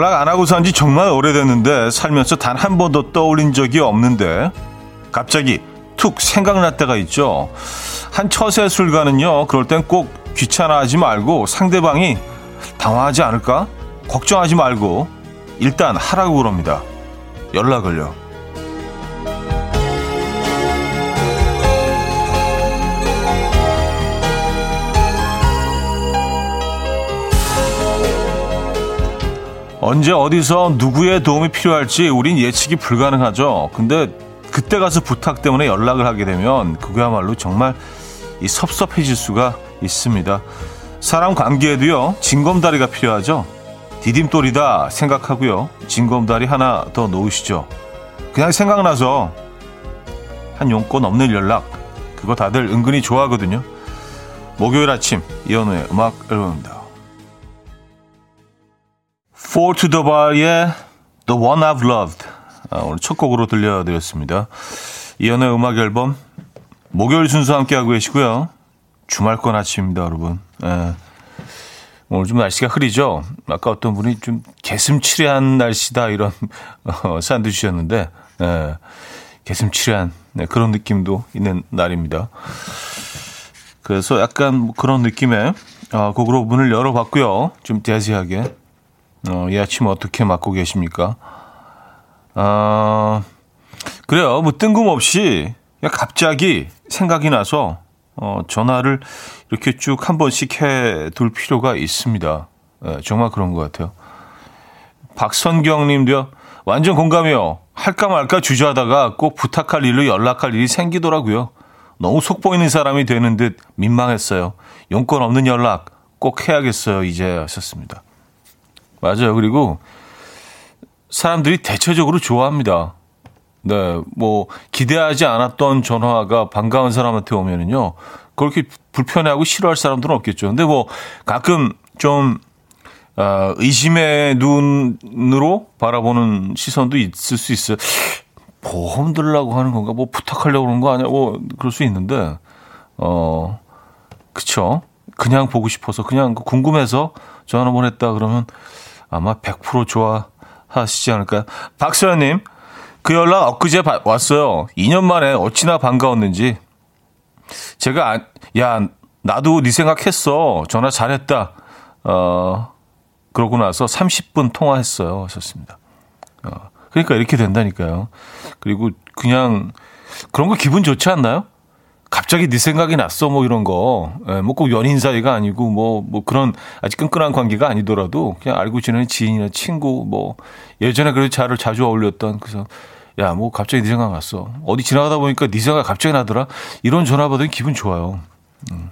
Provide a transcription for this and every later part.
연락 안 하고 산 지 정말 오래됐는데 살면서 단 한 번도 떠올린 적이 없는데 갑자기 툭 생각날 때가 있죠. 한 처세 술가는요. 그럴 땐 꼭 귀찮아하지 말고 상대방이 당황하지 않을까? 걱정하지 말고 일단 하라고 그럽니다. 연락을요. 언제 어디서 누구의 도움이 필요할지 우린 예측이 불가능하죠. 근데 그때 가서 부탁 때문에 연락을 하게 되면 그거야말로 정말 이 섭섭해질 수가 있습니다. 사람 관계에도요, 징검다리가 필요하죠. 디딤돌이다 생각하고요. 징검다리 하나 더 놓으시죠. 그냥 생각나서 한 용건 없는 연락, 그거 다들 은근히 좋아하거든요. 목요일 아침, 이현우의 음악 앨범입니다. Four to the Bar의 The One I've Loved 아, 오늘 첫 곡으로 들려드렸습니다. 이연의 음악 앨범 목요일 순서 함께하고 계시고요. 주말권 아침입니다, 여러분. 예. 오늘 좀 날씨가 흐리죠? 아까 어떤 분이 좀 개슴츠레한 날씨다 이런 어, 사연도 주셨는데 예. 개슴츠레한 네, 그런 느낌도 있는 날입니다. 그래서 약간 뭐 그런 느낌의 어, 곡으로 문을 열어봤고요. 좀 대세하게 어, 이 아침 어떻게 맞고 계십니까? 아, 그래요. 뭐 뜬금없이 그냥 갑자기 생각이 나서 어, 전화를 이렇게 쭉 한 번씩 해 둘 필요가 있습니다. 네, 정말 그런 것 같아요. 박선경 님도요. 완전 공감해요. 할까 말까 주저하다가 꼭 부탁할 일로 연락할 일이 생기더라고요. 너무 속 보이는 사람이 되는 듯 민망했어요. 용건 없는 연락 꼭 해야겠어요. 이제 하셨습니다. 맞아요. 그리고 사람들이 대체적으로 좋아합니다. 네, 뭐 기대하지 않았던 전화가 반가운 사람한테 오면은요 그렇게 불편해하고 싫어할 사람들은 없겠죠. 근데 뭐 가끔 좀 어, 의심의 눈으로 바라보는 시선도 있을 수 있어요. 보험 들라고 하는 건가? 뭐 부탁하려고 그러는 거 아니야? 뭐 그럴 수 있는데 어 그쵸? 그냥 보고 싶어서 그냥 궁금해서 전화 했다 그러면 아마 100% 좋아하시지 않을까요? 박서연님, 그 연락 엊그제 왔어요. 2년 만에 어찌나 반가웠는지. 제가, 아, 야, 나도 네 생각했어. 전화 잘했다. 어, 그러고 나서 30분 통화했어요. 하셨습니다. 어, 그러니까 이렇게 된다니까요. 그리고 그냥 그런 거 기분 좋지 않나요? 갑자기 네 생각이 났어 뭐 이런 거. 예, 뭐꼭 연인 사이가 아니고 뭐뭐 뭐 그런 아직 끈끈한 관계가 아니더라도 그냥 알고 지내는 지인이나 친구 뭐 예전에 그래도 잘 자주 어울렸던 그래서 야 뭐 갑자기 네 생각 났어. 어디 지나가다 보니까 네 생각 갑자기 나더라. 이런 전화 받으면 기분 좋아요. 음.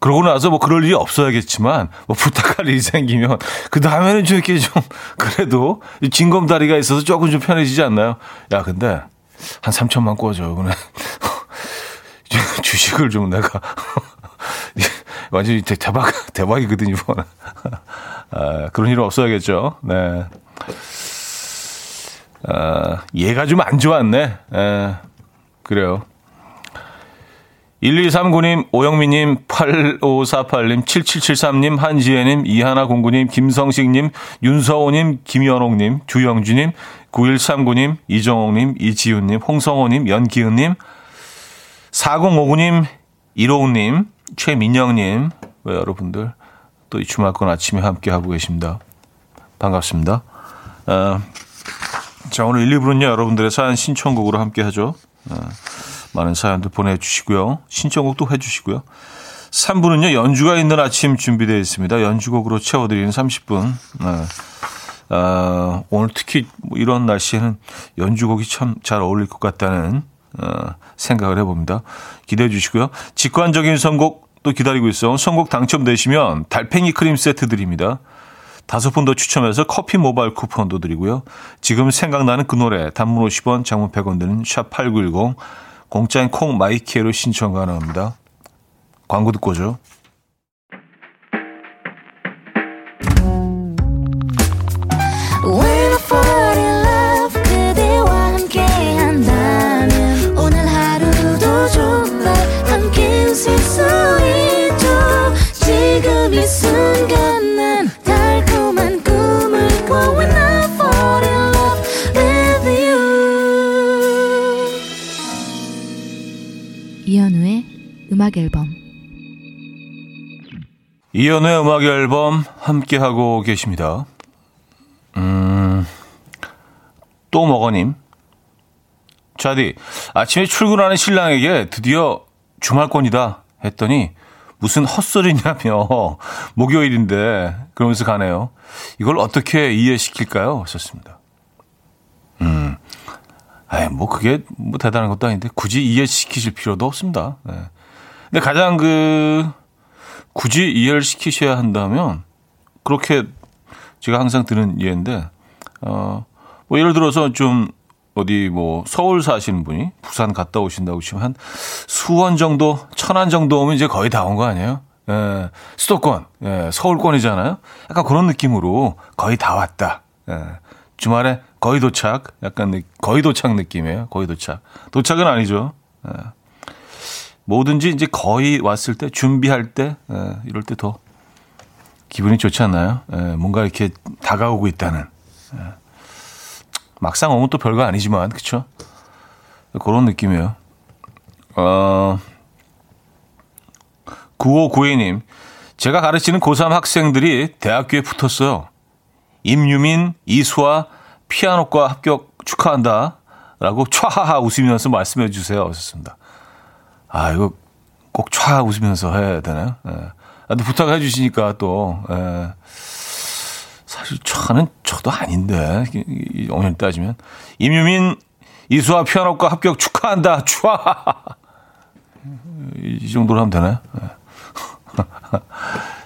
그러고 나서 뭐 그럴 일이 없어야겠지만 뭐 부탁할 일이 생기면 그 다음에는 좀 이렇게 좀 그래도 징검다리가 있어서 조금 좀 편해지지 않나요? 야 근데 한 3천만 꿔줘 이번에 주식을 좀 내가 완전히 대박 대박이거든요 아, 그런 일은 없어야겠죠. 네. 아, 얘가 좀 안 좋았네. 에, 예. 그래요. 1239님, 오영미님, 8548님, 7773님, 한지혜님, 이하나공구님, 김성식님, 윤서호님, 김연옥님, 주영주님, 9139님, 이정옥님, 이지훈님, 홍성호님, 연기은님, 4059님, 이로우님, 최민영님, 왜 여러분들 또 이 주말권 아침에 함께하고 계십니다. 반갑습니다. 어, 자, 오늘 1, 2부는요, 여러분들의 사연 신청곡으로 함께 하죠. 어, 많은 사연들 보내주시고요. 신청곡도 해주시고요. 3부는요, 연주가 있는 아침 준비되어 있습니다. 연주곡으로 채워드리는 30분. 네. 어, 오늘 특히 뭐 이런 날씨에는 연주곡이 참 잘 어울릴 것 같다는 어, 생각을 해봅니다. 기대해 주시고요. 직관적인 선곡 또 기다리고 있어. 선곡 당첨되시면 달팽이 크림 세트 드립니다. 다섯 분 더 추첨해서 커피 모바일 쿠폰도 드리고요. 지금 생각나는 그 노래 단문 50원, 장문 100원 드는 샵8910 공짜인 콩 마이키에로 신청 가능합니다. 광고 듣고 오죠. 음악 앨범 이연의 음악 앨범 함께 하고 계십니다. 음. 또 먹어님. 자디, 아침에 출근하는 신랑에게 드디어 주말권이다 했더니 무슨 헛소리냐며 목요일인데 그러면서 가네요. 이걸 어떻게 이해시킬까요? 하셨습니다. 음, 아이 뭐 그게 뭐 대단한 것도 아닌데 굳이 이해시키실 필요도 없습니다. 네. 근데 가장 그 굳이 이해를 시키셔야 한다면 그렇게 제가 항상 드는 예인데 어, 뭐 예를 들어서 좀 어디 뭐 서울 사시는 분이 부산 갔다 오신다고 치면 한 수원 정도, 천안 정도 오면 이제 거의 다 온 거 아니에요? 예, 수도권, 예, 서울권이잖아요. 약간 그런 느낌으로 거의 다 왔다. 예, 주말에 거의 도착, 약간 거의 도착 느낌이에요. 거의 도착. 도착은 아니죠. 예. 뭐든지 이제 거의 왔을 때, 준비할 때, 예, 이럴 때 더 기분이 좋지 않나요? 예, 뭔가 이렇게 다가오고 있다는. 예. 막상 오면 또 별거 아니지만, 그쵸? 그런 느낌이에요. 어, 9592님, 제가 가르치는 고3 학생들이 대학교에 붙었어요. 임유민, 이수아, 피아노과 합격 축하한다. 라고 촤하하 웃으면서 말씀해 주세요. 하셨습니다. 아, 이거 꼭 촤 웃으면서 해야 되나요? 예. 아, 부탁해 주시니까 또, 예. 사실 저는 저도 아닌데 오늘 따지면 임유민 이수아 피아노과 합격 축하한다. 촤. 이 정도로 하면 되나요? 네.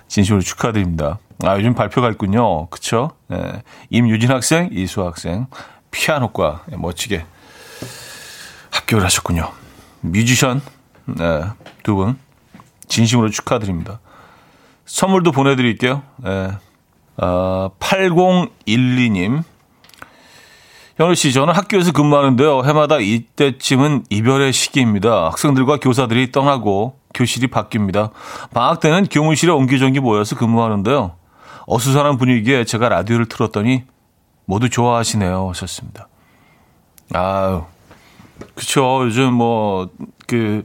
진심으로 축하드립니다. 아, 요즘 발표가 있군요. 그쵸? 네. 임유진 학생, 이수 학생, 피아노과 네, 멋지게 합격을 하셨군요. 뮤지션, 네, 두 분, 진심으로 축하드립니다. 선물도 보내드릴게요. 네. 어, 8012님. 현우 씨, 저는 학교에서 근무하는데요. 해마다 이때쯤은 이별의 시기입니다. 학생들과 교사들이 떠나고 교실이 바뀝니다. 방학 때는 교무실에 옹기종기 모여서 근무하는데요. 어수선한 분위기에 제가 라디오를 틀었더니 모두 좋아하시네요. 하셨습니다. 아유, 그쵸. 요즘 뭐, 그,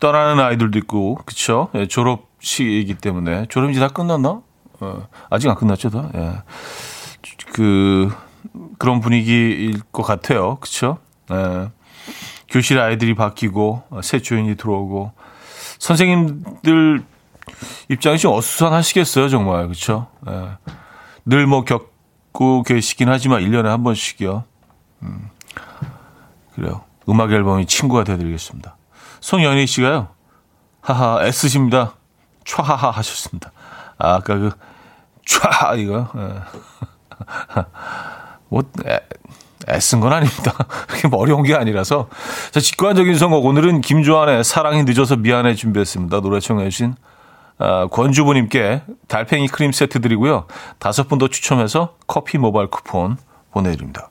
떠나는 아이들도 있고, 그쵸. 예, 졸업식이기 때문에. 졸업이 다 끝났나? 어, 아직 안 끝났죠, 다? 예. 그, 그런 분위기일 것 같아요. 그쵸? 예. 교실 아이들이 바뀌고, 새 주인이 들어오고, 선생님들 입장이 좀 어수선하시겠어요, 정말. 그쵸? 예. 늘뭐 겪고 계시긴 하지만 1년에 한 번씩이요. 음. 그래요. 음악 앨범이 친구가 되어드리겠습니다. 송연희 씨가요. 하하, 애쓰십니다. 촤하하 하셨습니다. 아, 아까 그, 촤, 이거. 예. 뭐, 애, 애쓴 건 아닙니다. 그게 뭐 어려운 게 아니라서. 자, 직관적인 선곡. 오늘은 김조한의 사랑이 늦어서 미안해 준비했습니다. 노래 청해 주신 아, 권주부님께 달팽이 크림 세트 드리고요. 다섯 분 더 추첨해서 커피 모바일 쿠폰 보내드립니다.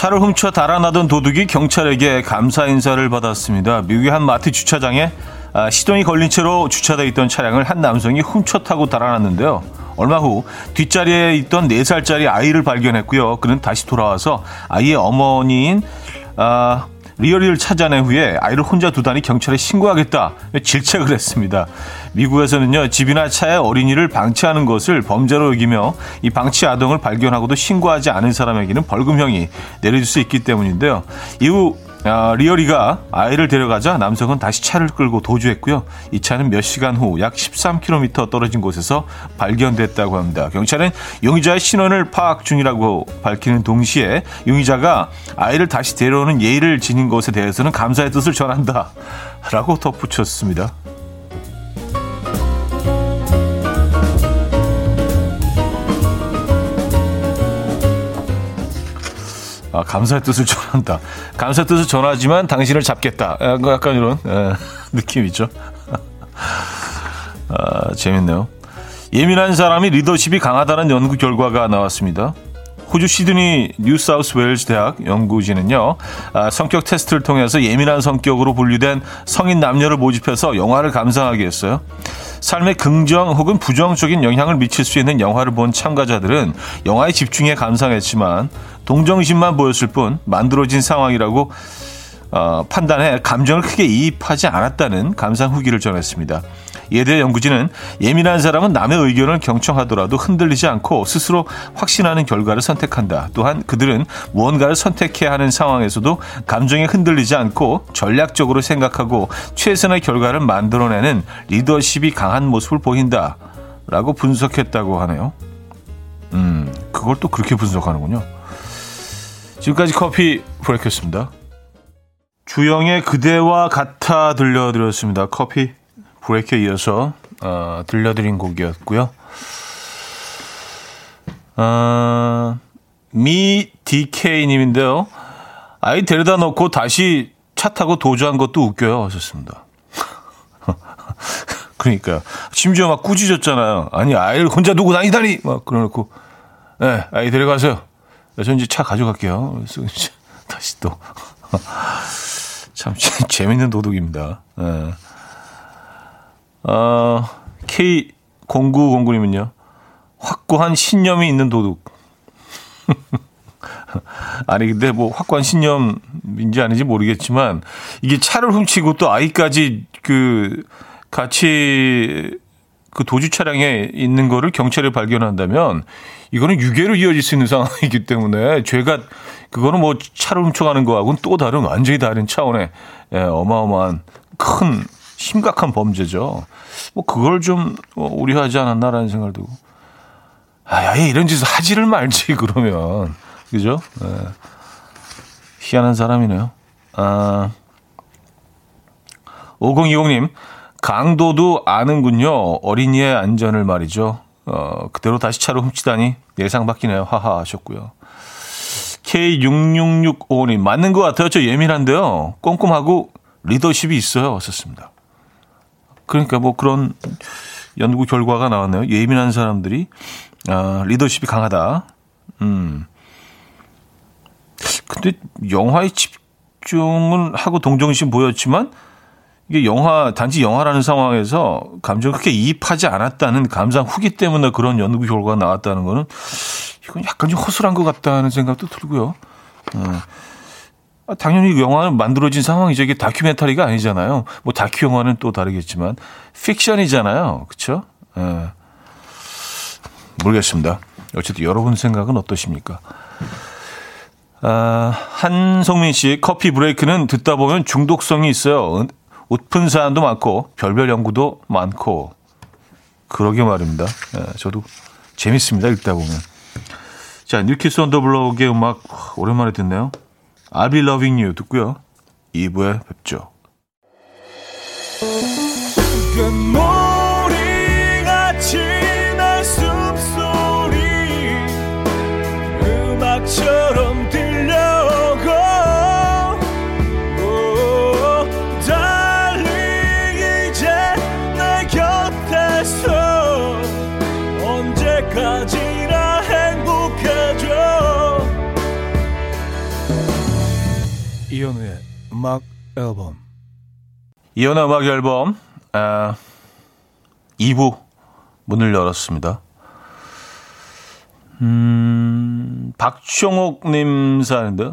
차를 훔쳐 달아나던 도둑이 경찰에게 감사 인사를 받았습니다. 미국의 한 마트 주차장에 아, 시동이 걸린 채로 주차되어 있던 차량을 한 남성이 훔쳐 타고 달아났는데요. 얼마 후 뒷자리에 있던 4살짜리 아이를 발견했고요. 그는 다시 돌아와서 아이의 어머니인 아, 리얼리를 찾아낸 후에 아이를 혼자 두다니 경찰에 신고하겠다 질책을 했습니다. 미국에서는요 집이나 차에 어린이를 방치하는 것을 범죄로 여기며 이 방치 아동을 발견하고도 신고하지 않은 사람에게는 벌금형이 내려질 수 있기 때문인데요. 이후 아, 리얼이가 아이를 데려가자 남성은 다시 차를 끌고 도주했고요. 이 차는 몇 시간 후 약 13km 떨어진 곳에서 발견됐다고 합니다. 경찰은 용의자의 신원을 파악 중이라고 밝히는 동시에 용의자가 아이를 다시 데려오는 예의를 지닌 것에 대해서는 감사의 뜻을 전한다. 라고 덧붙였습니다. 아, 감사의 뜻을 전한다. 감사의 뜻을 전하지만 당신을 잡겠다. 약간 이런 에, 느낌이죠. 아, 재밌네요. 예민한 사람이 리더십이 강하다는 연구 결과가 나왔습니다. 호주 시드니 뉴사우스 웨일즈 대학 연구진은요, 아, 성격 테스트를 통해서 예민한 성격으로 분류된 성인 남녀를 모집해서 영화를 감상하게 했어요. 삶에 긍정 혹은 부정적인 영향을 미칠 수 있는 영화를 본 참가자들은 영화에 집중해 감상했지만 동정심만 보였을 뿐 만들어진 상황이라고 어, 판단해 감정을 크게 이입하지 않았다는 감상 후기를 전했습니다. 이에 대해 연구진은 예민한 사람은 남의 의견을 경청하더라도 흔들리지 않고 스스로 확신하는 결과를 선택한다. 또한 그들은 무언가를 선택해야 하는 상황에서도 감정에 흔들리지 않고 전략적으로 생각하고 최선의 결과를 만들어내는 리더십이 강한 모습을 보인다. 라고 분석했다고 하네요. 음, 그걸 또 그렇게 분석하는군요. 지금까지 커피 브레이크였습니다. 주영의 그대와 같아 들려드렸습니다. 커피 브레이크에 이어서 어, 들려드린 곡이었고요. 어, 미 DK님인데요. 아이 데려다 놓고 다시 차 타고 도주한 것도 웃겨요. 하셨습니다. 그러니까 심지어 막 꾸짖었잖아요. 아니 아이를 혼자 두고 다니다니 막 그러놓고 네, 아이 데려가세요. 저 이제 차 가져갈게요. 그래서 이제 다시 또 참 재밌는 도둑입니다. 네. 어, K0909님은요. 확고한 신념이 있는 도둑. 아니, 근데 뭐 확고한 신념인지 아닌지 모르겠지만 이게 차를 훔치고 또 아이까지 그 같이 그 도주 차량에 있는 거를 경찰에 발견한다면 이거는 유괴로 이어질 수 있는 상황이기 때문에 죄가 그거는 뭐 차를 훔쳐가는 거하고는 또 다른 완전히 다른 차원의 예, 어마어마한 큰 심각한 범죄죠. 뭐 그걸 좀 어, 우려하지 않았나라는 생각을 두고 아, 예 이런 짓을 하지를 말지 그러면 그죠? 예. 희한한 사람이네요. 아, 5020님 강도도 아는군요. 어린이의 안전을 말이죠. 어, 그대로 다시 차를 훔치다니 예상 밖이네요. 하하 하셨고요. K6665님, 맞는 것 같아요. 저 예민한데요. 꼼꼼하고 리더십이 있어요. 썼습니다. 그러니까 뭐 그런 연구 결과가 나왔네요. 예민한 사람들이, 아, 리더십이 강하다. 음. 근데 영화에 집중을 하고 동정심 보였지만, 이게 영화, 단지 영화라는 상황에서 감정을 크게 이입하지 않았다는 감상 후기 때문에 그런 연구 결과가 나왔다는 거는 이건 약간 좀 허술한 것 같다는 생각도 들고요. 어. 당연히 영화는 만들어진 상황이죠. 이게 다큐멘터리가 아니잖아요. 뭐 다큐 영화는 또 다르겠지만 픽션이잖아요. 그렇죠? 예. 모르겠습니다. 어쨌든 여러분 생각은 어떠십니까? 아, 한성민 씨 커피 브레이크는 듣다 보면 중독성이 있어요. 웃픈 사람도 많고 별별 연구도 많고 그러게 말입니다. 예, 저도 재밌습니다. 읽다 보면. 자, 뉴키즈 온 더 블록의 음악 오랜만에 듣네요. I'll be loving you 듣고요. 2부에 뵙죠. 이현우의 음악 앨범 이현우 음악 앨범 아, 2부 문을 열었습니다. 음, 박종옥님 사는데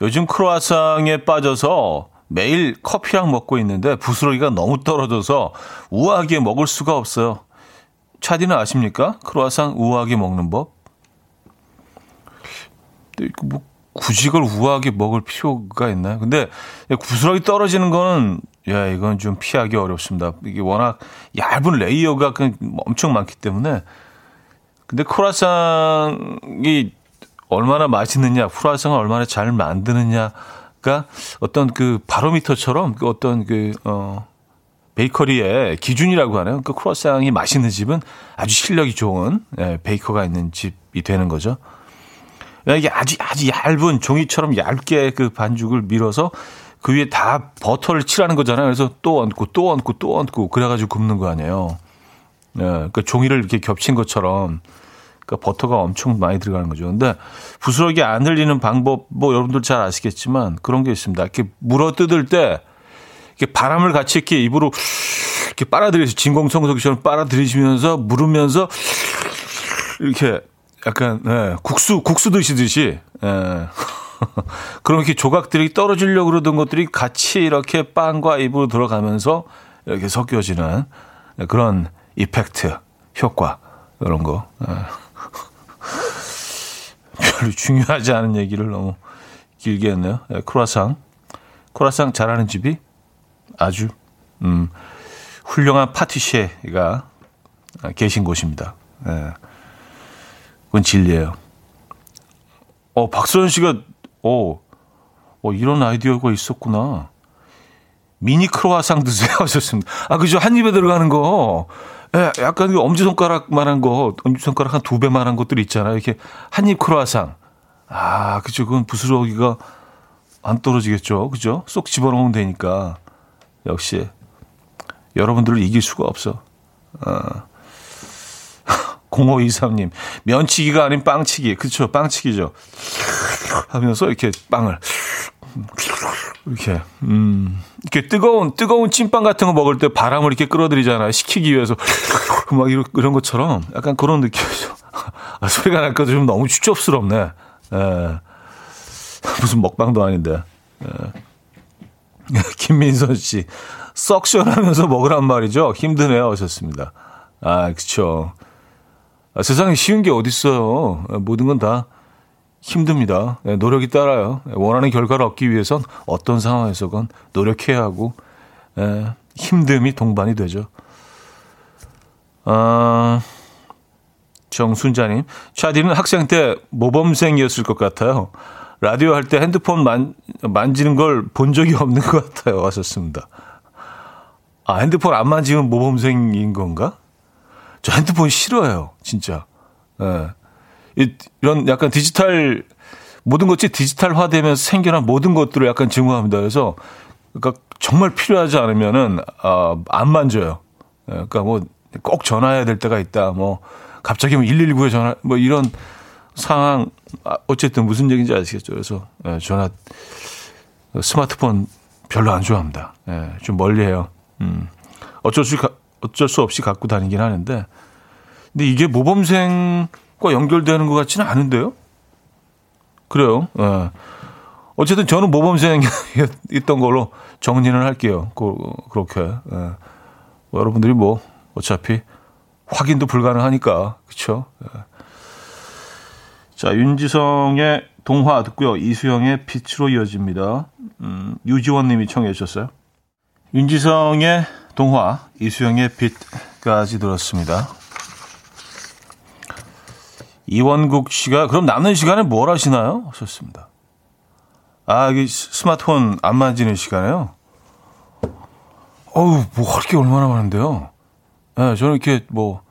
요즘 크로아상에 빠져서 매일 커피랑 먹고 있는데 부스러기가 너무 떨어져서 우아하게 먹을 수가 없어요. 차디는 아십니까? 크로아상 우아하게 먹는 법? 뭐 굳이 그걸 우아하게 먹을 필요가 있나요? 근데 부스러기 떨어지는 거는 야 이건 좀 피하기 어렵습니다. 이게 워낙 얇은 layer가 엄청 많기 때문에 근데 크루아상이 얼마나 맛있느냐, 크루아상을 얼마나 잘 만드느냐가 어떤 그 바로미터처럼 그 어떤 그 어. 베이커리의 기준이라고 하네요. 그 크루아상이 맛있는 집은 아주 실력이 좋은 예, 베이커가 있는 집이 되는 거죠. 이게 아주 아주 얇은 종이처럼 얇게 그 반죽을 밀어서 그 위에 다 버터를 칠하는 거잖아요. 그래서 또 얹고 또 얹고 또 얹고 그래가지고 굽는 거 아니에요. 예, 그러니까 종이를 이렇게 겹친 것처럼 그러니까 버터가 엄청 많이 들어가는 거죠. 근데 부스러기 안 흘리는 방법 뭐 여러분들 잘 아시겠지만 그런 게 있습니다. 이렇게 물어 뜯을 때 이렇게 바람을 같이 이렇게 입으로 이렇게 빨아들이시 진공청소기처럼 빨아들이시면서 물으면서 이렇게 약간 예, 국수 국수 드시듯이 예. 그럼 이렇게 조각들이 떨어지려고 그러던 것들이 같이 이렇게 빵과 입으로 들어가면서 이렇게 섞여지는 그런 이펙트 효과 이런 거 예. 별로 중요하지 않은 얘기를 너무 길게 했네요. 예, 크로아상 크로아상 잘하는 집이 아주 음, 훌륭한 파티셰가 계신 곳입니다. 예. 그건 진리예요. 어, 박소연 씨가 어, 어 이런 아이디어가 있었구나. 미니 크로아상 드세요 하셨습니다. 아, 그죠. 한 입에 들어가는 거. 예, 약간 그 엄지손가락만한 거, 엄지손가락 한 두 배만한 것들 있잖아요. 이렇게 한 입 크로아상. 아, 그죠. 그건 부스러기가 안 떨어지겠죠. 그죠? 쏙 집어넣으면 되니까. 역시 여러분들을 이길 수가 없어. 어. 0523님, 면치기가 아닌 빵치기. 그쵸, 빵치기죠. 하면서 이렇게 빵을, 이렇게, 음, 이렇게 뜨거운, 뜨거운 찐빵 같은 거 먹을 때 바람을 이렇게 끌어들이잖아요. 식히기 위해서. 막 이런, 이런 것처럼 약간 그런 느낌이죠. 아, 소리가 날까도 좀 너무 추접스럽네. 에. 예. 무슨 먹방도 아닌데. 에. 예. 김민선 씨. 석션 하면서 먹으란 말이죠. 힘드네요. 하셨습니다. 아, 그쵸. 아, 세상에 쉬운 게 어딨어요. 모든 건 다 힘듭니다. 네, 노력이 따라요. 원하는 결과를 얻기 위해선 어떤 상황에서건 노력해야 하고, 에, 힘듦이 동반이 되죠. 아, 정순자님, 차디는 학생 때 모범생이었을 것 같아요. 라디오 할 때 핸드폰 만, 만지는 걸 본 적이 없는 것 같아요. 하셨습니다. 아, 핸드폰 안 만지면 모범생인 건가? 저 핸드폰 싫어요, 진짜. 예. 이런 약간 디지털 모든 것이 디지털화되면서 생겨난 모든 것들을 약간 증오합니다. 그래서 그러니까 정말 필요하지 않으면은 아, 안 만져요. 예, 그러니까 뭐 꼭 전화해야 될 때가 있다. 뭐 갑자기 뭐 119에 전화 뭐 이런 상황 아, 어쨌든 무슨 얘기인지 아시겠죠. 그래서 예, 전화 스마트폰 별로 안 좋아합니다. 예, 좀 멀리해요. 음. 어쩔 수 어쩔 수 없이 갖고 다니긴 하는데 근데 이게 모범생과 연결되는 것 같지는 않은데요? 그래요. 예. 어쨌든 저는 모범생이었던 걸로 정리는 할게요. 그, 렇게 예. 뭐 여러분들이 뭐 어차피 확인도 불가능하니까 그렇죠. 예. 자 윤지성의 동화 듣고요. 이수영의 빛으로 이어집니다. 음, 유지원님이 청해 주셨어요. 윤지성의 동화, 이수영의 빛까지 들었습니다. 이원국 씨가 그럼 남는 시간에 뭘 하시나요? 하셨습니다. 아, 이 스마트폰 안 만지는 시간에요? 어우, 뭐 할 게 얼마나 많은데요. 네, 저는 이렇게 뭐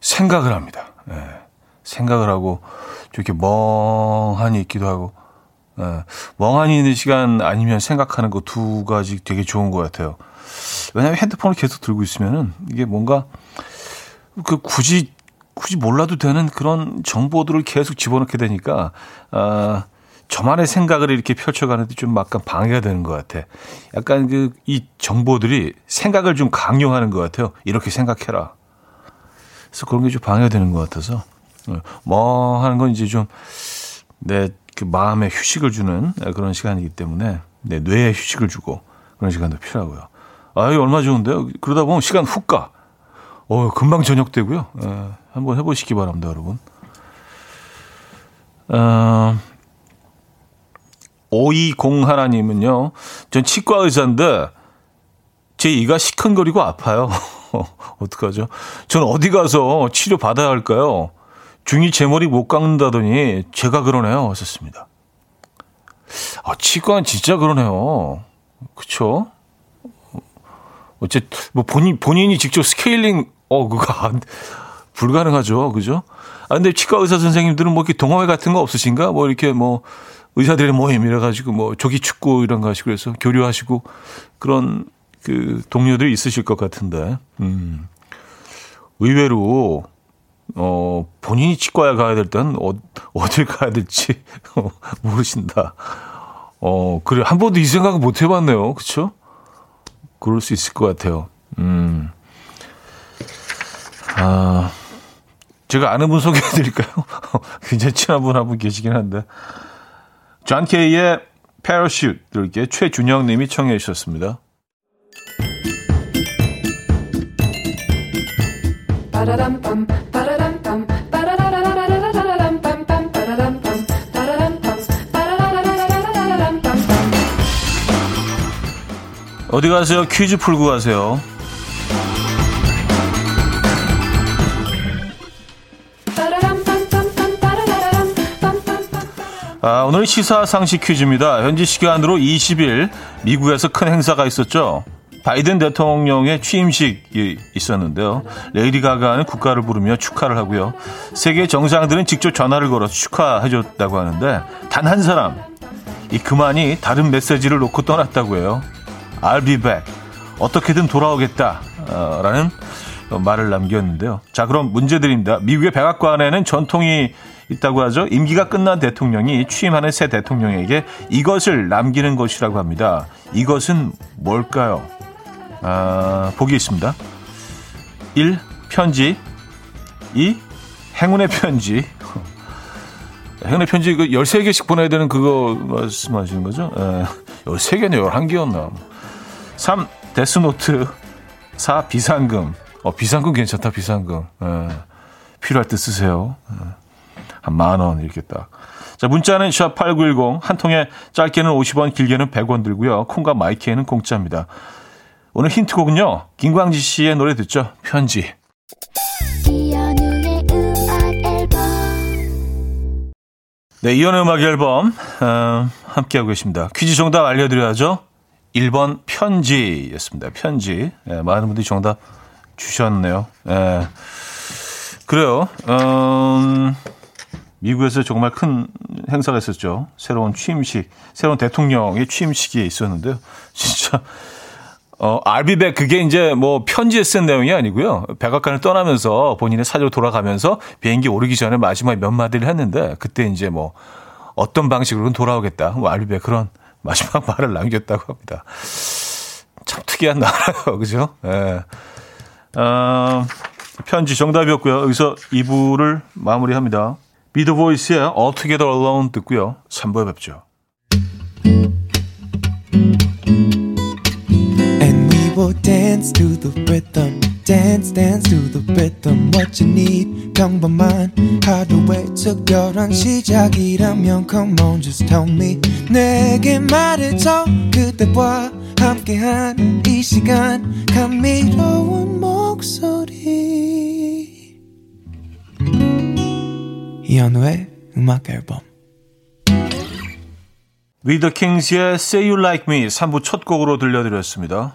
생각을 합니다. 네, 생각을 하고 좀 이렇게 멍하니 있기도 하고 네, 멍하니 있는 시간 아니면 생각하는 거 두 가지 되게 좋은 것 같아요. 왜냐하면 핸드폰을 계속 들고 있으면은 이게 뭔가 그 굳이 굳이 몰라도 되는 그런 정보들을 계속 집어넣게 되니까 아 저만의 생각을 이렇게 펼쳐가는데 좀 약간 방해가 되는 것 같아. 약간 그 이 정보들이 생각을 좀 강요하는 것 같아요. 이렇게 생각해라. 그래서 그런 게 좀 방해가 되는 것 같아서 어, 뭐 하는 건 이제 좀 내 그 마음에 휴식을 주는 그런 시간이기 때문에 내 뇌에 휴식을 주고 그런 시간도 필요하고요. 아, 이 얼마 좋은데요. 그러다 보면 시간 훅 가. 어, 금방 저녁 되고요. 예, 한번 해보시기 바랍니다, 여러분. 어, 520 하나님은요, 전 치과 의사인데, 제 이가 시큰거리고 아파요. 어떡하죠? 전 어디 가서 치료 받아야 할까요? 중이 제 머리 못 깎는다더니 제가 그러네요. 하셨습니다. 아, 치과는 진짜 그러네요. 그쵸? 어쨌든, 뭐 본인, 본인이 직접 스케일링 어, 그거 안, 불가능하죠. 그죠? 아, 근데 치과 의사 선생님들은 뭐 이렇게 동호회 같은 거 없으신가? 뭐 이렇게 뭐 의사들의 모임 이래 가지고 뭐 조기 축구 이런 거 하시고 그래서 교류하시고 그런 그 동료들이 있으실 것 같은데, 음. 의외로, 어, 본인이 치과에 가야 될 때는 어, 어딜 가야 될지 모르신다. 어, 그래. 한 번도 이 생각은 못 해봤네요. 그쵸? 그럴 수 있을 것 같아요. 음. 아, 제가 아는 분 소개해 드릴까요? 굉장히 친한 분 한 분 계시긴 한데. 존 케이의 Parachute 들게 최준영 님이 청해 주셨습니다. 어디 가세요? 퀴즈 풀고 가세요. 아, 오늘 시사 상식 퀴즈입니다. 현지 시간으로 20일 미국에서 큰 행사가 있었죠. 바이든 대통령의 취임식이 있었는데요. 레이디 가가는 국가를 부르며 축하를 하고요. 세계 정상들은 직접 전화를 걸어서 축하해줬다고 하는데 단 한 사람 이 그만이 다른 메시지를 놓고 떠났다고 해요. I'll be back. 어떻게든 돌아오겠다 라는 말을 남겼는데요. 자, 그럼 문제 드립니다. 미국의 백악관에는 전통이 있다고 하죠. 임기가 끝난 대통령이 취임하는 새 대통령에게 이것을 남기는 것이라고 합니다. 이것은 뭘까요? 아, 보기 있습니다. 1. 편지 2. 행운의 편지 행운의 편지 그 13개씩 보내야 되는 그거 말씀하시는 거죠? 예. 13개네 11개였나 3. 데스노트 4. 비상금 어, 비상금 괜찮다 비상금 예. 필요할 때 쓰세요 예. 한 만 원 이렇게 딱 자, 문자는 샵8910 한 통에 짧게는 50원 길게는 100원 들고요 콩과 마이케이는 공짜입니다 오늘 힌트곡은요. 김광지 씨의 노래 듣죠. 편지. 네, 이연의 음악 앨범 어, 함께하고 계십니다. 퀴즈 정답 알려드려야죠. 1번 편지였습니다. 편지. 네, 많은 분들이 정답 주셨네요. 네. 그래요. 음, 미국에서 정말 큰 행사가 있었죠. 새로운 취임식, 새로운 대통령의 취임식이 있었는데요. 진짜 어, 알비백 그게 이제 뭐 편지에 쓴 내용이 아니고요. 백악관을 떠나면서 본인의 사주로 돌아가면서 비행기 오르기 전에 마지막에 몇 마디를 했는데 그때 이제 뭐 어떤 방식으로는 돌아오겠다. 뭐 알비백 그런 마지막 말을 남겼다고 합니다. 참 특이한 나라요. 그죠? 예. 네. 어, 편지 정답이었고요. 여기서 2부를 마무리합니다. 비더 보이스의 All Together Alone 듣고요. 3부에 뵙죠. will dance to the rhythm. Dance, dance to the rhythm. What you need, 평범한 하루의 특별한 시작이라면 Come on, just tell me. 내게 말해줘 그대와 함께한 이 시간 감미로운 목소리. 이현우의 음악 앨범. 위 더 킹스의 Say You Like Me 3부 첫 곡으로 들려드렸습니다.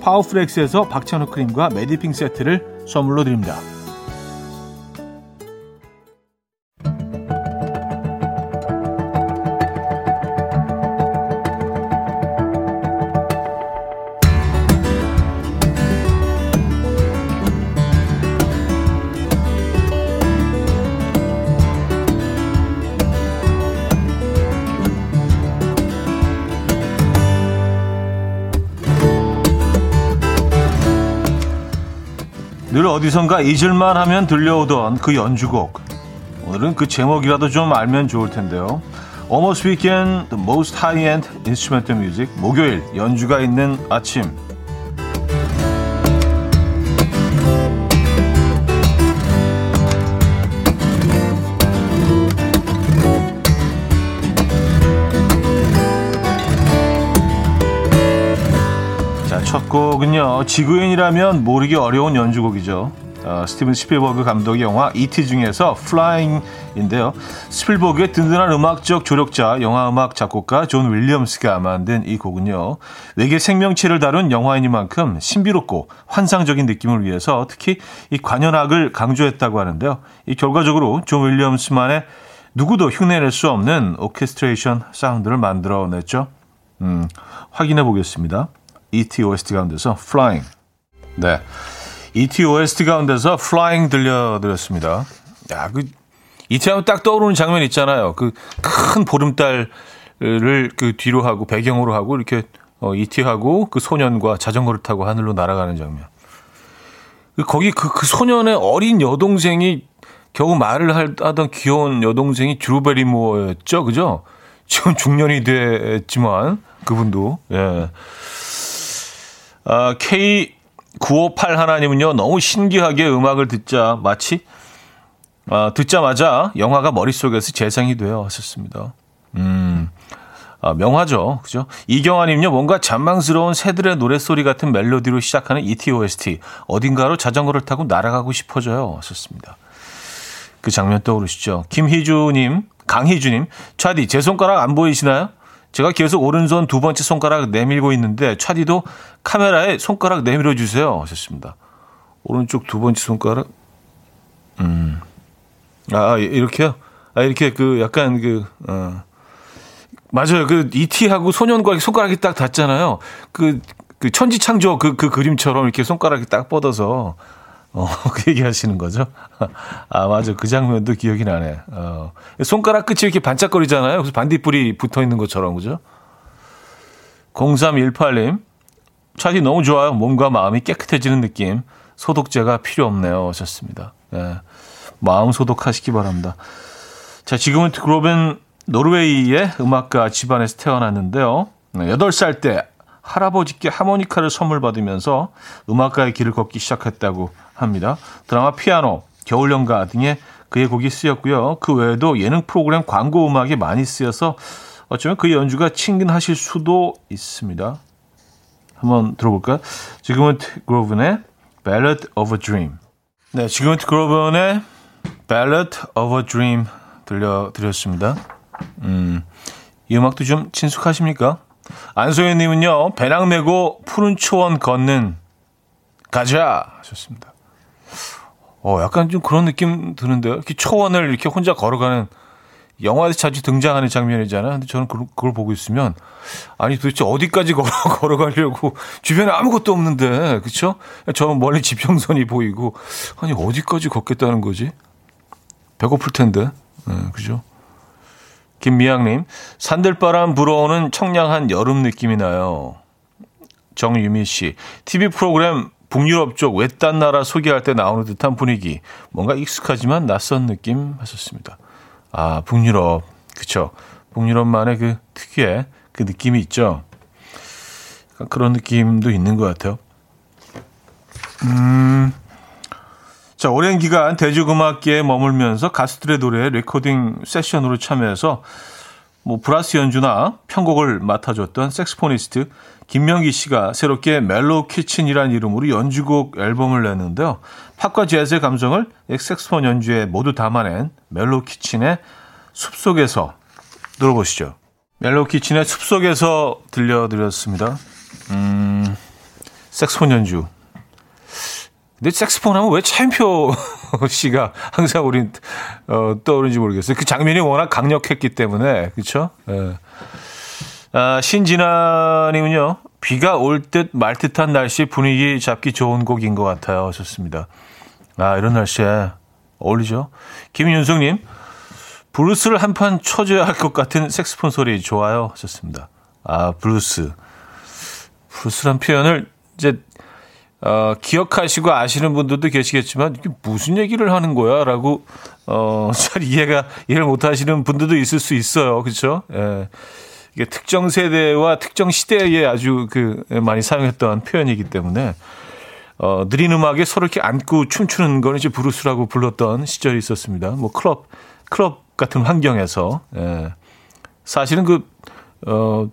파워프렉스에서 박찬호 크림과 메디핑 세트를 선물로 드립니다. 늘 어디선가 잊을만 하면 들려오던 그 연주곡. 오늘은 그 제목이라도 좀 알면 좋을 텐데요. Almost Weekend, The Most High-End Instrumental Music. 목요일 연주가 있는 아침. 첫 곡은요 지구인이라면 모르기 어려운 연주곡이죠. 어, 스티븐 스필버그 감독의 영화 E.T. 중에서 Flying인데요. 스필버그의 든든한 음악적 조력자 영화음악 작곡가 존 윌리엄스가 만든 이 곡은요 외계 생명체를 다룬 영화이니만큼 신비롭고 환상적인 느낌을 위해서 특히 이 관현악을 강조했다고 하는데요. 이 결과적으로 존 윌리엄스만의 누구도 흉내낼 수 없는 오케스트레이션 사운드를 만들어냈죠. 음, 확인해 보겠습니다 E.T. OST 가운데서 Flying. 네. E.T. OST 가운데서 Flying 들려드렸습니다. 야, 그, E.T. 하면 딱 떠오르는 장면 있잖아요. 그 큰 보름달을 그 뒤로 하고 배경으로 하고 이렇게 어, E.T.하고 그 소년과 자전거를 타고 하늘로 날아가는 장면. 그 거기 그, 그 소년의 어린 여동생이 겨우 말을 하던 귀여운 여동생이 드루베리모였죠. 그죠? 지금 중년이 됐지만 그분도 예. 아, K958 하나님은요, 너무 신기하게 음악을 듣자, 마치, 아, 듣자마자 영화가 머릿속에서 재생이 되어 왔었습니다. 음, 아, 명화죠. 그죠? 이경아님요, 뭔가 잔망스러운 새들의 노랫소리 같은 멜로디로 시작하는 ETOST. 어딘가로 자전거를 타고 날아가고 싶어져요. 왔었습니다. 그 장면 떠오르시죠? 김희주님, 강희주님, 차디, 제 손가락 안 보이시나요? 제가 계속 오른손 두 번째 손가락 내밀고 있는데 차디도 카메라에 손가락 내밀어 주세요 하셨습니다. 오른쪽 두 번째 손가락 음. 아, 이렇게요? 아, 이렇게 그 약간 그 어. 맞아요. 그 이티하고 소년과 손가락이 딱 닿잖아요. 그, 그 천지창조 그, 그 그림처럼 이렇게 손가락이 딱 뻗어서 어, 그 얘기 하시는 거죠? 아, 맞아. 그 장면도 기억이 나네. 어, 손가락 끝이 이렇게 반짝거리잖아요. 그래서 반딧불이 붙어 있는 것처럼, 그죠? 0318님, 차디 너무 좋아요. 몸과 마음이 깨끗해지는 느낌. 소독제가 필요 없네요. 하셨습니다. 예. 마음 소독하시기 바랍니다. 자, 지금은 그로벤 노르웨이의 음악가 집안에서 태어났는데요. 8살 때 할아버지께 하모니카를 선물 받으면서 음악가의 길을 걷기 시작했다고 합니다. 드라마 피아노, 겨울연가 등의 그의 곡이 쓰였고요. 그 외에도 예능 프로그램 광고 음악이 많이 쓰여서 어쩌면 그 연주가 친근하실 수도 있습니다. 한번 들어볼까요? 지금은 그로븐의 Ballad of a Dream. 네, 지금은 그로븐의 Ballad of a Dream 들려드렸습니다. 음, 이 음악도 좀 친숙하십니까? 안소연님은요, 배낭 메고 푸른 초원 걷는 가자 하셨습니다. 어, 약간 좀 그런 느낌 드는데요. 이렇게 초원을 이렇게 혼자 걸어가는 영화에서 자주 등장하는 장면이잖아요. 근데 저는 그걸, 그걸 보고 있으면 아니 도대체 어디까지 걸어, 걸어가려고 주변에 아무것도 없는데 그쵸? 저 멀리 지평선이 보이고 아니 어디까지 걷겠다는 거지? 배고플 텐데 네, 그죠? 김미양님 산들바람 불어오는 청량한 여름 느낌이 나요. 정유미 씨 TV 프로그램 북유럽 쪽 외딴 나라 소개할 때 나오는 듯한 분위기. 뭔가 익숙하지만 낯선 느낌 하셨습니다. 아, 북유럽. 그쵸. 북유럽만의 그 특유의 그 느낌이 있죠. 그런 느낌도 있는 것 같아요. 음, 자, 오랜 기간 대중음악계에 머물면서 가수들의 노래 레코딩 세션으로 참여해서 뭐 브라스 연주나 편곡을 맡아줬던 saxophonist 김명기 씨가 새롭게 멜로우 키친이라는 이름으로 연주곡 앨범을 냈는데요. 팝과 재즈의 감성을 색스폰 연주에 모두 담아낸 멜로우 키친의 숲속에서 들어보시죠. 멜로우 키친의 숲속에서 들려드렸습니다. 음, 색스폰 연주. 근데 색스폰 하면 왜 차인표 씨가 항상 우린 어, 떠오르는지 모르겠어요. 그 장면이 워낙 강력했기 때문에 그렇죠. 예. 아, 신진아님은요 비가 올 듯 말 듯한 날씨 분위기 잡기 좋은 곡인 것 같아요. 좋습니다. 아 이런 날씨에 어울리죠. 김윤숙님 브루스를 한 판 쳐줘야 할 것 같은 색스폰 소리 좋아요. 좋습니다. 아 브루스 브루스란 표현을 이제 어, 기억하시고 아시는 분들도 계시겠지만 이게 무슨 얘기를 하는 거야라고 어, 잘 이해가 이해를 못 하시는 분들도 있을 수 있어요. 그렇죠? 예. 이게 특정 세대와 특정 시대에 아주 그 많이 사용했던 표현이기 때문에 어, 느린 음악에 서로 이렇게 안고 춤추는 거는 이제 브루스라고 불렀던 시절이 있었습니다. 뭐 클럽 클럽 같은 환경에서 예. 사실은 그 어,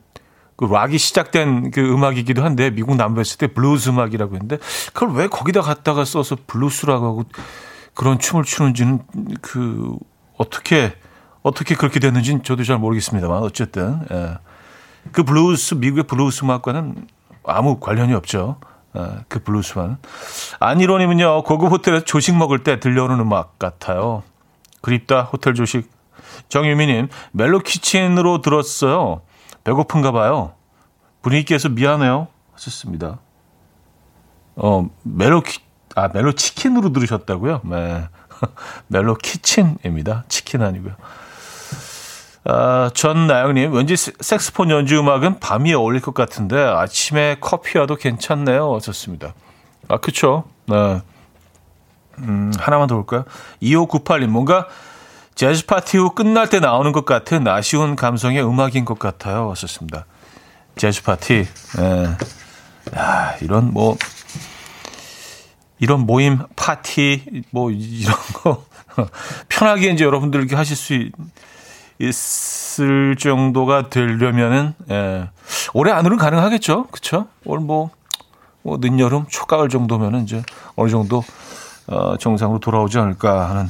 그 락이 시작된 그 음악이기도 한데 미국 남부였을 때 블루스 음악이라고 했는데 그걸 왜 거기다 갖다가 써서 블루스라고 하고 그런 춤을 추는지는 그 어떻게 어떻게 그렇게 됐는지는 저도 잘 모르겠습니다만 어쨌든 예. 그 블루스 미국의 블루스 음악과는 아무 관련이 없죠. 예, 그 블루스와는 안이로님은요 고급 호텔에서 조식 먹을 때 들려오는 음악 같아요. 그립다 호텔 조식. 정유미님 멜로 키친으로 들었어요. 배고픈가 봐요. 분위기께서 미안해요. 하셨습니다. 어, 멜로 키, 아, 멜로 치킨으로 들으셨다고요? 네. 멜로 키친입니다. 치킨 아니고요. 아, 전나영님, 왠지 색스폰 연주 음악은 밤이 어울릴 것 같은데 아침에 커피와도 괜찮네요. 좋습니다. 아, 그쵸. 네. 음, 하나만 더 볼까요? 2598님, 뭔가 재즈 파티 후 끝날 때 나오는 것 같은 아쉬운 감성의 음악인 것 같아요. 왔었습니다. 재즈 파티. 예. 야, 이런 뭐 이런 모임 파티 뭐 이런 거 편하게 이제 여러분들 이렇게 하실 수 있을 정도가 되려면은 예. 올해 안으로는 가능하겠죠. 그렇죠? 올 뭐, 뭐 늦여름, 초가을 정도면은 이제 어느 정도 어, 정상으로 돌아오지 않을까 하는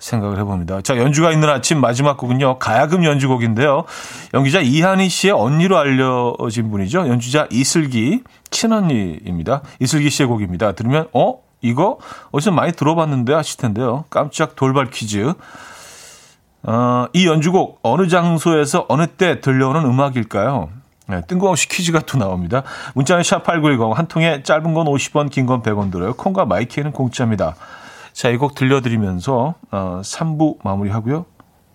생각을 해봅니다. 자, 연주가 있는 아침 마지막 곡은요. 가야금 연주곡인데요. 연기자 이한희 씨의 언니로 알려진 분이죠. 연주자 이슬기 친언니입니다. 이슬기 씨의 곡입니다. 들으면 어? 이거 어디서 많이 들어봤는데 하실 텐데요. 깜짝 돌발 퀴즈. 어, 이 연주곡 어느 장소에서 어느 때 들려오는 음악일까요? 네, 뜬금없이 퀴즈가 또 나옵니다. 문자는 샵8910 한 통에 짧은 건 50원, 긴 건 100원 들어요. 콩과 my K는 공짜입니다. 자, 이 곡 들려드리면서 어, 3부 마무리하고요.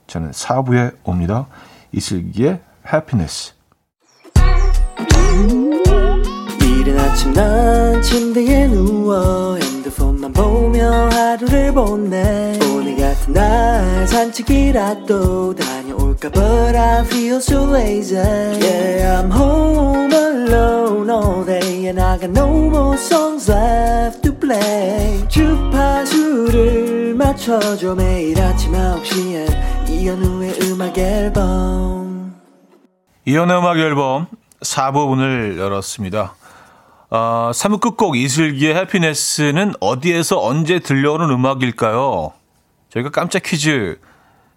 저는 4부에 옵니다. 이슬기의 Happiness. 이른 아침 난 침대에 누워 핸드폰만 보며 하루를 보내 오늘 같은 날 산책이라도 다녀 올까 But I feel so lazy Yeah I'm home alone all day And I got no more songs left to play 주파수를 맞춰줘 매일 아침 9시에 이현우의 음악 앨범 이현우의 음악 앨범 4부분을 열었습니다 어, 3부 끝곡 이슬기의 해피네스는 어디에서 언제 들려오는 음악일까요? 저희가 깜짝 퀴즈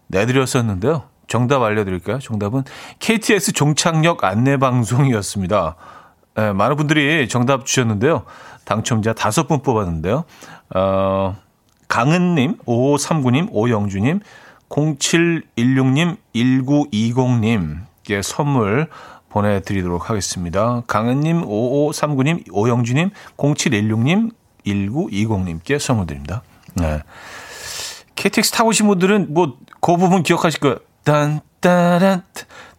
내드렸었는데요. 정답 알려드릴까요? 정답은 KTX 종착역 안내방송이었습니다. 네, 많은 분들이 정답 주셨는데요. 당첨자 다섯 분 뽑았는데요. 어, 강은님, 5539님, 오영주님, 0716님, 1920님께 선물 보내드리도록 하겠습니다. 강은님, 5539님, 오영주님, 0716님, 1920님께 선물 드립니다. 네. KTX 타보신 분들은 뭐, 그 부분 기억하실 거예요. 딴, 따란,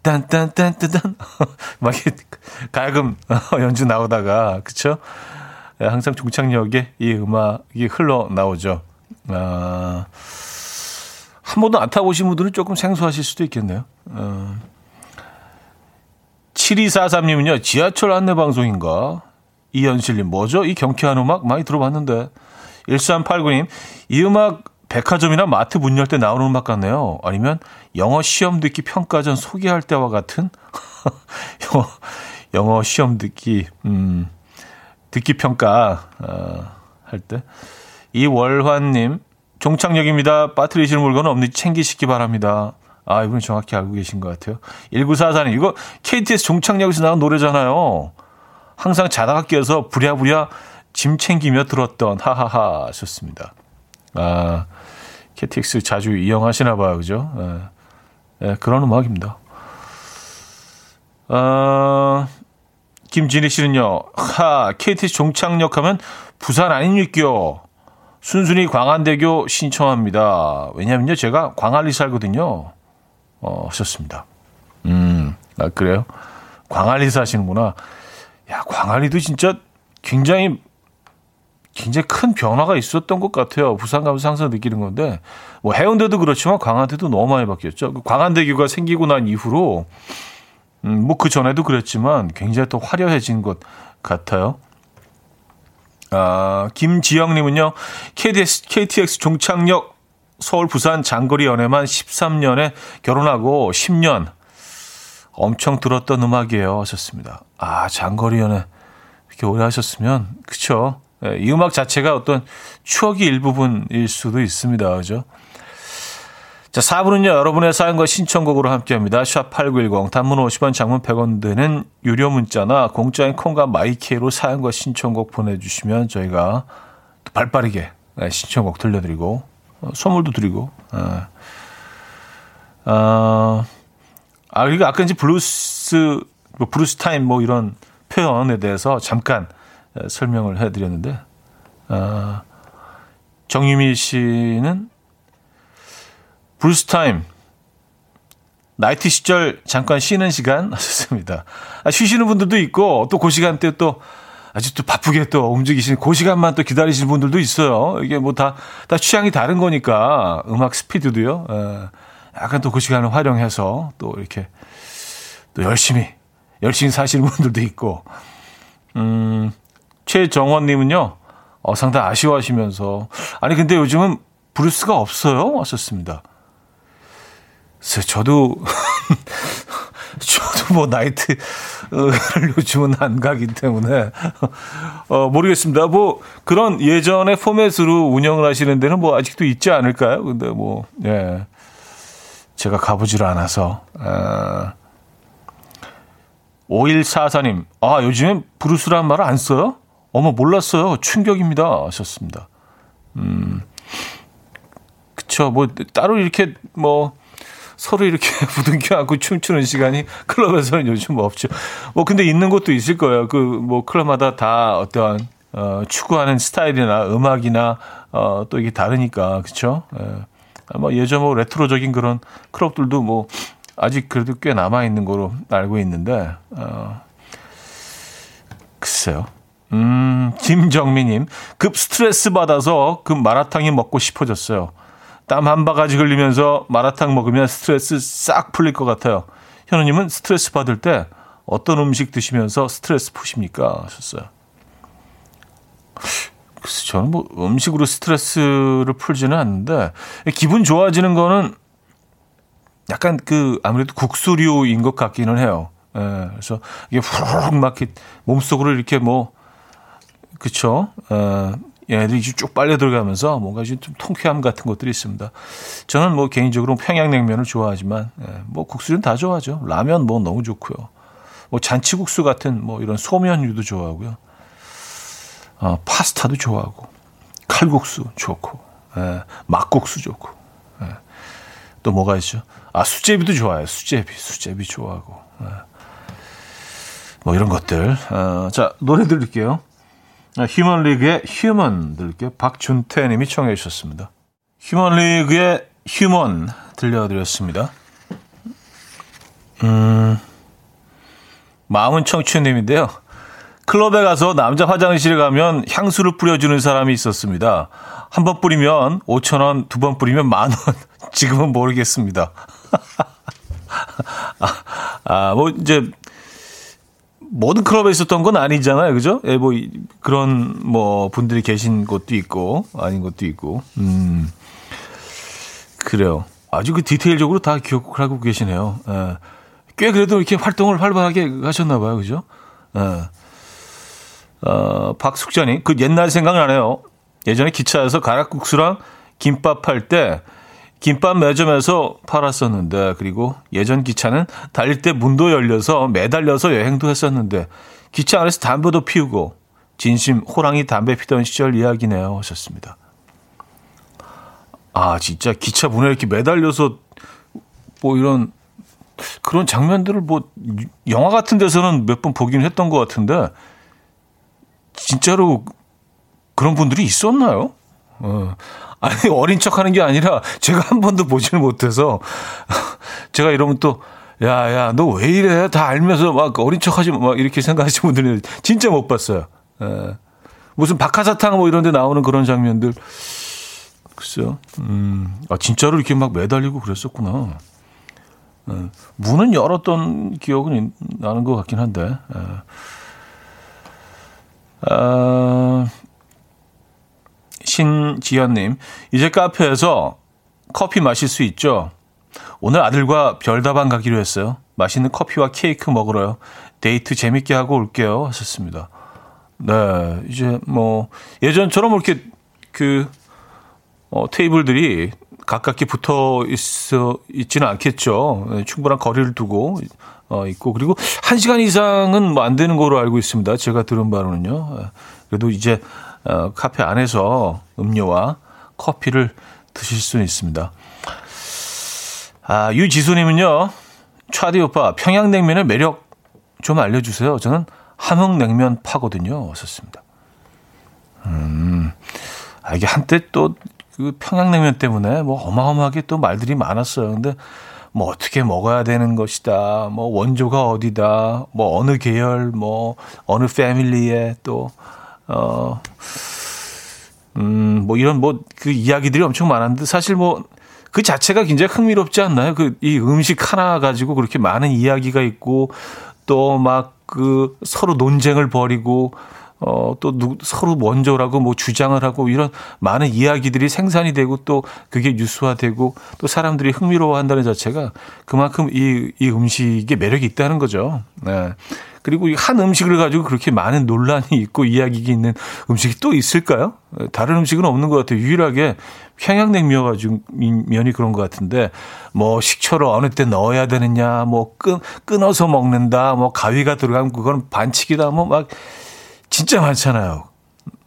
딴, 딴, 딴, 딴, 딴. 막, 가야금 연주 나오다가, 그쵸? 네, 항상 종착역에 이 음악이 흘러 나오죠. 아, 한 번도 안 타보신 분들은 조금 생소하실 수도 있겠네요. 어. 7243님은요, 지하철 안내 방송인가? 이현실님, 뭐죠? 이 경쾌한 음악 많이 들어봤는데. 1389님, 이 음악 백화점이나 마트 문 열 때 나오는 음악 같네요. 아니면 영어 시험 듣기 평가전 소개할 때와 같은 영어, 영어 시험 듣기, 음, 듣기 평가, 어, 할 때. 이월환님, 종착역입니다. 빠뜨리시는 물건은 없는지 챙기시기 바랍니다. 아, 이분 정확히 알고 계신 것 같아요. 1944님, 이거 KTS 종착역에서 나온 노래잖아요. 항상 자다가 깨서 부랴부랴 짐 챙기며 들었던 하하하 하셨습니다. 아, KTX 자주 이용하시나 봐요. 그죠? 예, 예 그런 음악입니다. 아, 김진희 씨는요. 하, KTX 종착역 하면 부산 아닙니까? 순순히 광안대교 신청합니다. 왜냐면요. 제가 광안리 살거든요. 어, 하셨습니다. 음, 아, 그래요? 광안리 사시는구나. 야, 광안리도 진짜 굉장히 굉장히 큰 변화가 있었던 것 같아요. 부산 가면서 항상 느끼는 건데, 뭐 해운대도 그렇지만 광안대도 너무 많이 바뀌었죠. 그 광안대교가 생기고 난 이후로, 음, 뭐 그 전에도 그랬지만 굉장히 또 화려해진 것 같아요. 아, 김지영님은요, KTX, KTX 종착역 서울 부산 장거리 연애만 13년에 결혼하고 10년 엄청 들었던 음악이에요. 하셨습니다. 아, 장거리 연애 이렇게 오래 하셨으면 그쵸? 네, 이 음악 자체가 어떤 추억의 일부분일 수도 있습니다. 그죠? 자, 4부는요, 여러분의 사연과 신청곡으로 함께 합니다. 샵8910, 단문 50원, 장문 100원 드는 유료 문자나 공짜인 콩과 마이케이로 사연과 신청곡 보내주시면 저희가 또 발빠르게 네, 신청곡 들려드리고, 어, 선물도 드리고, 어, 어, 아, 그리고 아까 이제 블루스, 뭐 블루스 타임 뭐 이런 표현에 대해서 잠깐 설명을 해드렸는데, 어, 정유미 씨는 브루스 타임, 나이트 시절 잠깐 쉬는 시간 하셨습니다. 아, 쉬시는 분들도 있고, 또 그 시간대 또 아주 또 바쁘게 또 움직이시는 그 시간만 또 기다리시는 분들도 있어요. 이게 뭐 다, 다 취향이 다른 거니까, 음악 스피드도요. 에, 약간 또 그 시간을 활용해서 또 이렇게 또 열심히, 열심히 사시는 분들도 있고, 음, 최정원님은요, 어, 상당히 아쉬워하시면서, 아니, 근데 요즘은 브루스가 없어요? 왔었습니다. 글쎄, 저도, 저도 뭐 나이트를 요즘은 안 가기 때문에, 어, 모르겠습니다. 뭐, 그런 예전의 포맷으로 운영을 하시는 데는 뭐 아직도 있지 않을까요? 근데 뭐, 예. 제가 가보질 않아서, 아, 5144님, 아, 요즘엔 브루스란 말을 안 써요? 어머, 몰랐어요. 충격입니다. 하셨습니다. 음, 그쵸. 뭐, 따로 이렇게 뭐, 서로 이렇게 부둥켜 안고 춤추는 시간이 클럽에서는 요즘 뭐 없죠. 뭐, 근데 있는 곳도 있을 거예요. 그, 뭐, 클럽마다 다 어떠한, 어, 추구하는 스타일이나 음악이나, 어, 또 이게 다르니까. 그쵸. 예. 아마 예전 뭐 레트로적인 그런 클럽들도 뭐, 아직 그래도 꽤 남아 있는 거로 알고 있는데 어, 글쎄요. 음, 김정미님 급 스트레스 받아서 급 마라탕이 먹고 싶어졌어요. 땀 한 바가지 흘리면서 마라탕 먹으면 스트레스 싹 풀릴 것 같아요. 현우님은 스트레스 받을 때 어떤 음식 드시면서 스트레스 푸십니까? 하셨어요. 글쎄, 저는 뭐 음식으로 스트레스를 풀지는 않는데 기분 좋아지는 거는 약간 그 아무래도 국수류인 것 같기는 해요. 예, 그래서 이게 후루룩 막 몸속으로 이렇게 뭐 그쵸? 어, 얘네들이 쭉 빨려 들어가면서 뭔가 좀 통쾌함 같은 것들이 있습니다. 저는 뭐 개인적으로 평양냉면을 좋아하지만 예, 뭐 국수는 다 좋아하죠. 라면 뭐 너무 좋고요. 뭐 잔치국수 같은 뭐 이런 소면류도 좋아하고요. 어, 파스타도 좋아하고 칼국수 좋고 예, 막국수 좋고 예. 또 뭐가 있죠? 아, 수제비도 좋아요. 수제비, 수제비 좋아하고. 네. 뭐 이런 것들. 어, 자, 노래 들을게요. Human League의 Human 들을게요. 박준태 님이 청해 주셨습니다. Human League의 Human 들려드렸습니다. 음, 마음은 청춘님인데요. 클럽에 가서 남자 화장실에 가면 향수를 뿌려주는 사람이 있었습니다. 한 번 뿌리면 5천 원, 두 번 뿌리면 만 원. 지금은 모르겠습니다. 아, 아, 뭐, 이제, 모든 클럽에 있었던 건 아니잖아요. 그죠? 예, 뭐, 그런, 뭐, 분들이 계신 곳도 있고, 아닌 곳도 있고. 음. 그래요. 아주 그 디테일적으로 다 기억을 하고 계시네요. 예. 꽤 그래도 이렇게 활동을 활발하게 하셨나 봐요. 그죠? 예. 어, 박숙자님, 그 옛날 생각나네요. 예전에 기차에서 가락국수랑 김밥 팔때 김밥 매점에서 팔았었는데 그리고 예전 기차는 달릴 때 문도 열려서 매달려서 여행도 했었는데 기차 안에서 담배도 피우고 진심 호랑이 담배 피던 시절 이야기네요 하셨습니다. 아 진짜 기차 문에 이렇게 매달려서 뭐 이런 그런 장면들을 뭐 영화 같은 데서는 몇 번 보긴 했던 것 같은데 진짜로 그런 분들이 있었나요? 어. 아니 어린 척하는 게 아니라 제가 한 번도 보지를 못해서 제가 이러면 또 야야 너 왜 이래 다 알면서 막 어린 척하지 막 이렇게 생각하시는 분들은 진짜 못 봤어요. 예. 무슨 박하사탕 뭐 이런 데 나오는 그런 장면들 글쎄요. 음, 아 진짜로 이렇게 막 매달리고 그랬었구나. 예. 문은 열었던 기억은 나는 것 같긴 한데. 예. 아, 신지연님, 이제 카페에서 커피 마실 수 있죠? 오늘 아들과 별다방 가기로 했어요. 맛있는 커피와 케이크 먹으러요. 데이트 재밌게 하고 올게요. 하셨습니다. 네, 이제 뭐, 예전처럼 이렇게 그, 어, 테이블들이 가깝게 붙어 있어, 있지는 않겠죠. 네, 충분한 거리를 두고, 어, 있고, 그리고 한 시간 이상은 뭐 안 되는 거로 알고 있습니다. 제가 들은 바로는요. 네, 그래도 이제, 어, 카페 안에서 음료와 커피를 드실 수는 있습니다. 아, 유지수님은요, 차디 오빠, 평양냉면의 매력 좀 알려주세요. 저는 함흥냉면 파거든요. 왔었습니다. 음, 아, 이게 한때 또 그 평양냉면 때문에 뭐 어마어마하게 또 말들이 많았어요. 근데 뭐 어떻게 먹어야 되는 것이다. 뭐 원조가 어디다. 뭐 어느 계열, 뭐 어느 패밀리에 또, 어, 음, 뭐 이런 뭐 그 이야기들이 엄청 많았는데 사실 뭐 그 자체가 굉장히 흥미롭지 않나요? 그 이 음식 하나 가지고 그렇게 많은 이야기가 있고 또 막 그 서로 논쟁을 벌이고 어, 또 누, 서로 원조라고 뭐 주장을 하고 이런 많은 이야기들이 생산이 되고 또 그게 뉴스화되고 또 사람들이 흥미로워한다는 자체가 그만큼 이, 이 음식에 매력이 있다는 거죠. 네. 그리고 한 음식을 가지고 그렇게 많은 논란이 있고 이야기가 있는 음식이 또 있을까요? 다른 음식은 없는 것 같아요. 유일하게 평양냉면 가지고 면이 그런 것 같은데 뭐 식초를 어느 때 넣어야 되느냐, 뭐 끊, 끊어서 먹는다, 뭐 가위가 들어가면 그건 반칙이다, 뭐 막 진짜 많잖아요.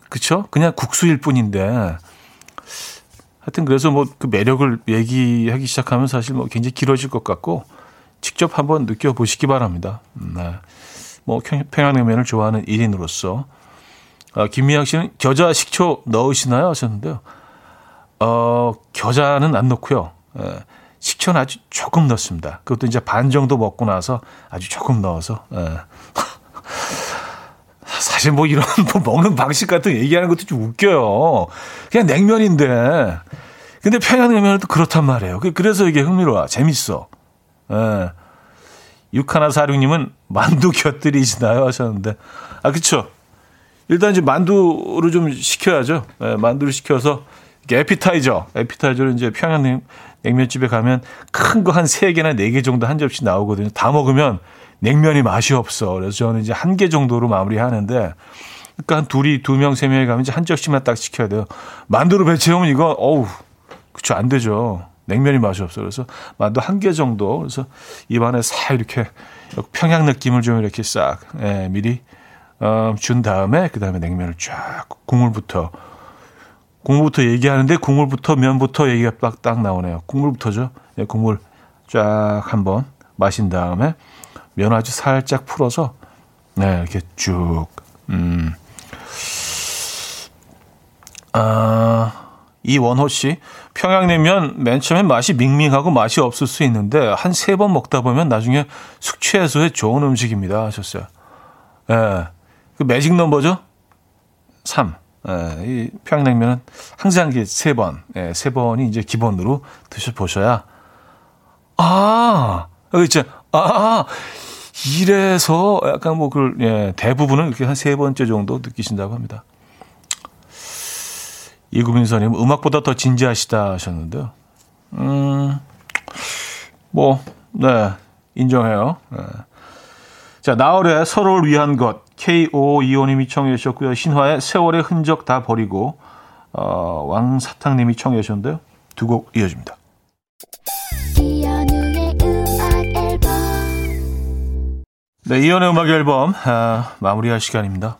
그쵸? 그냥 국수일 뿐인데. 하여튼 그래서 뭐 그 매력을 얘기하기 시작하면 사실 뭐 굉장히 길어질 것 같고 직접 한번 느껴보시기 바랍니다. 네. 뭐 평양냉면을 좋아하는 1인으로서 아, 김미양 씨는 겨자 식초 넣으시나요? 하셨는데요. 어, 겨자는 안 넣고요. 예, 식초는 아주 조금 넣습니다. 그것도 이제 반 정도 먹고 나서 아주 조금 넣어서. 예. 사실 뭐 이런 뭐 먹는 방식 같은 얘기하는 것도 좀 웃겨요. 그냥 냉면인데. 근데 평양냉면은 또 그렇단 말이에요. 그, 그래서 이게 흥미로워. 재밌어. 예. 육하나사륙님은 만두 곁들이시나요? 하셨는데. 아, 그쵸. 일단 이제 만두를 좀 시켜야죠. 예, 만두를 시켜서 에피타이저. 에피타이저를 이제 평양 냉면집에 가면 큰 거한 세개나네 개 정도 한 접시 나오거든요. 다 먹으면 냉면이 맛이 없어. 그래서 저는 이제 한 개 정도로 마무리 하는데, 그러니까 한 둘이, 두 명, 세 명이 가면 이제 한 접시만 딱 시켜야 돼요. 만두로 배채우면 이거, 어우, 그쵸, 안 되죠. 냉면이 맛이 없어. 그래서 만두 한 개 정도. 그래서 입안에 싹 이렇게 평양 느낌을 좀 이렇게 싹 예, 미리 어, 준 다음에 그 다음에 냉면을 쫙 국물부터 국물부터 얘기하는데 국물부터 면부터 얘기가 딱, 딱 나오네요. 국물부터죠. 예, 국물 쫙 한번 마신 다음에 면 아주 살짝 풀어서 네 이렇게 쭉 음. 아 이원호 씨, 평양냉면 맨 처음에 맛이 밍밍하고 맛이 없을 수 있는데 한 세 번 먹다 보면 나중에 숙취 해소에 좋은 음식입니다 하셨어요. 예. 그 매직 넘버죠? 3. 예, 이 평양냉면은 항상 이게 세 번, 예, 세 번이 이제 기본으로 드셔보셔야, 아, 여기 있죠. 아, 이래서 약간 뭐, 그, 예, 대부분은 이렇게 한 세 번째 정도 느끼신다고 합니다. 이구민서님 음악보다 더 진지하시다 하셨는데요. 음, 뭐, 네, 인정해요. 네. 자, 나월의 서로를 위한 것. K525님이 청해 주셨고요. 신화의 세월의 흔적 다 버리고, 어, 왕사탕님이 청해 주셨는데요. 두 곡 이어집니다. 네, 이연의 음악 앨범 아, 마무리할 시간입니다.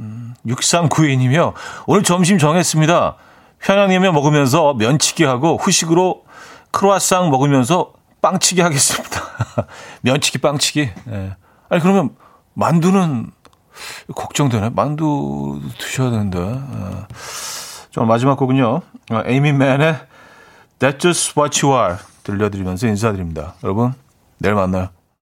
음, 6392님이요. 오늘 점심 정했습니다. 평양냉면 먹으면서 면치기 하고 후식으로 크로아상 먹으면서 빵치기 하겠습니다. 면치기 빵치기. 네. 아니 그러면 만두는 걱정되네. 만두 드셔야 되는데. 네. 자, 마지막 곡은요. 에이미 맨의 That's Just What You Are 들려드리면서 인사드립니다. 여러분 내일 만나요.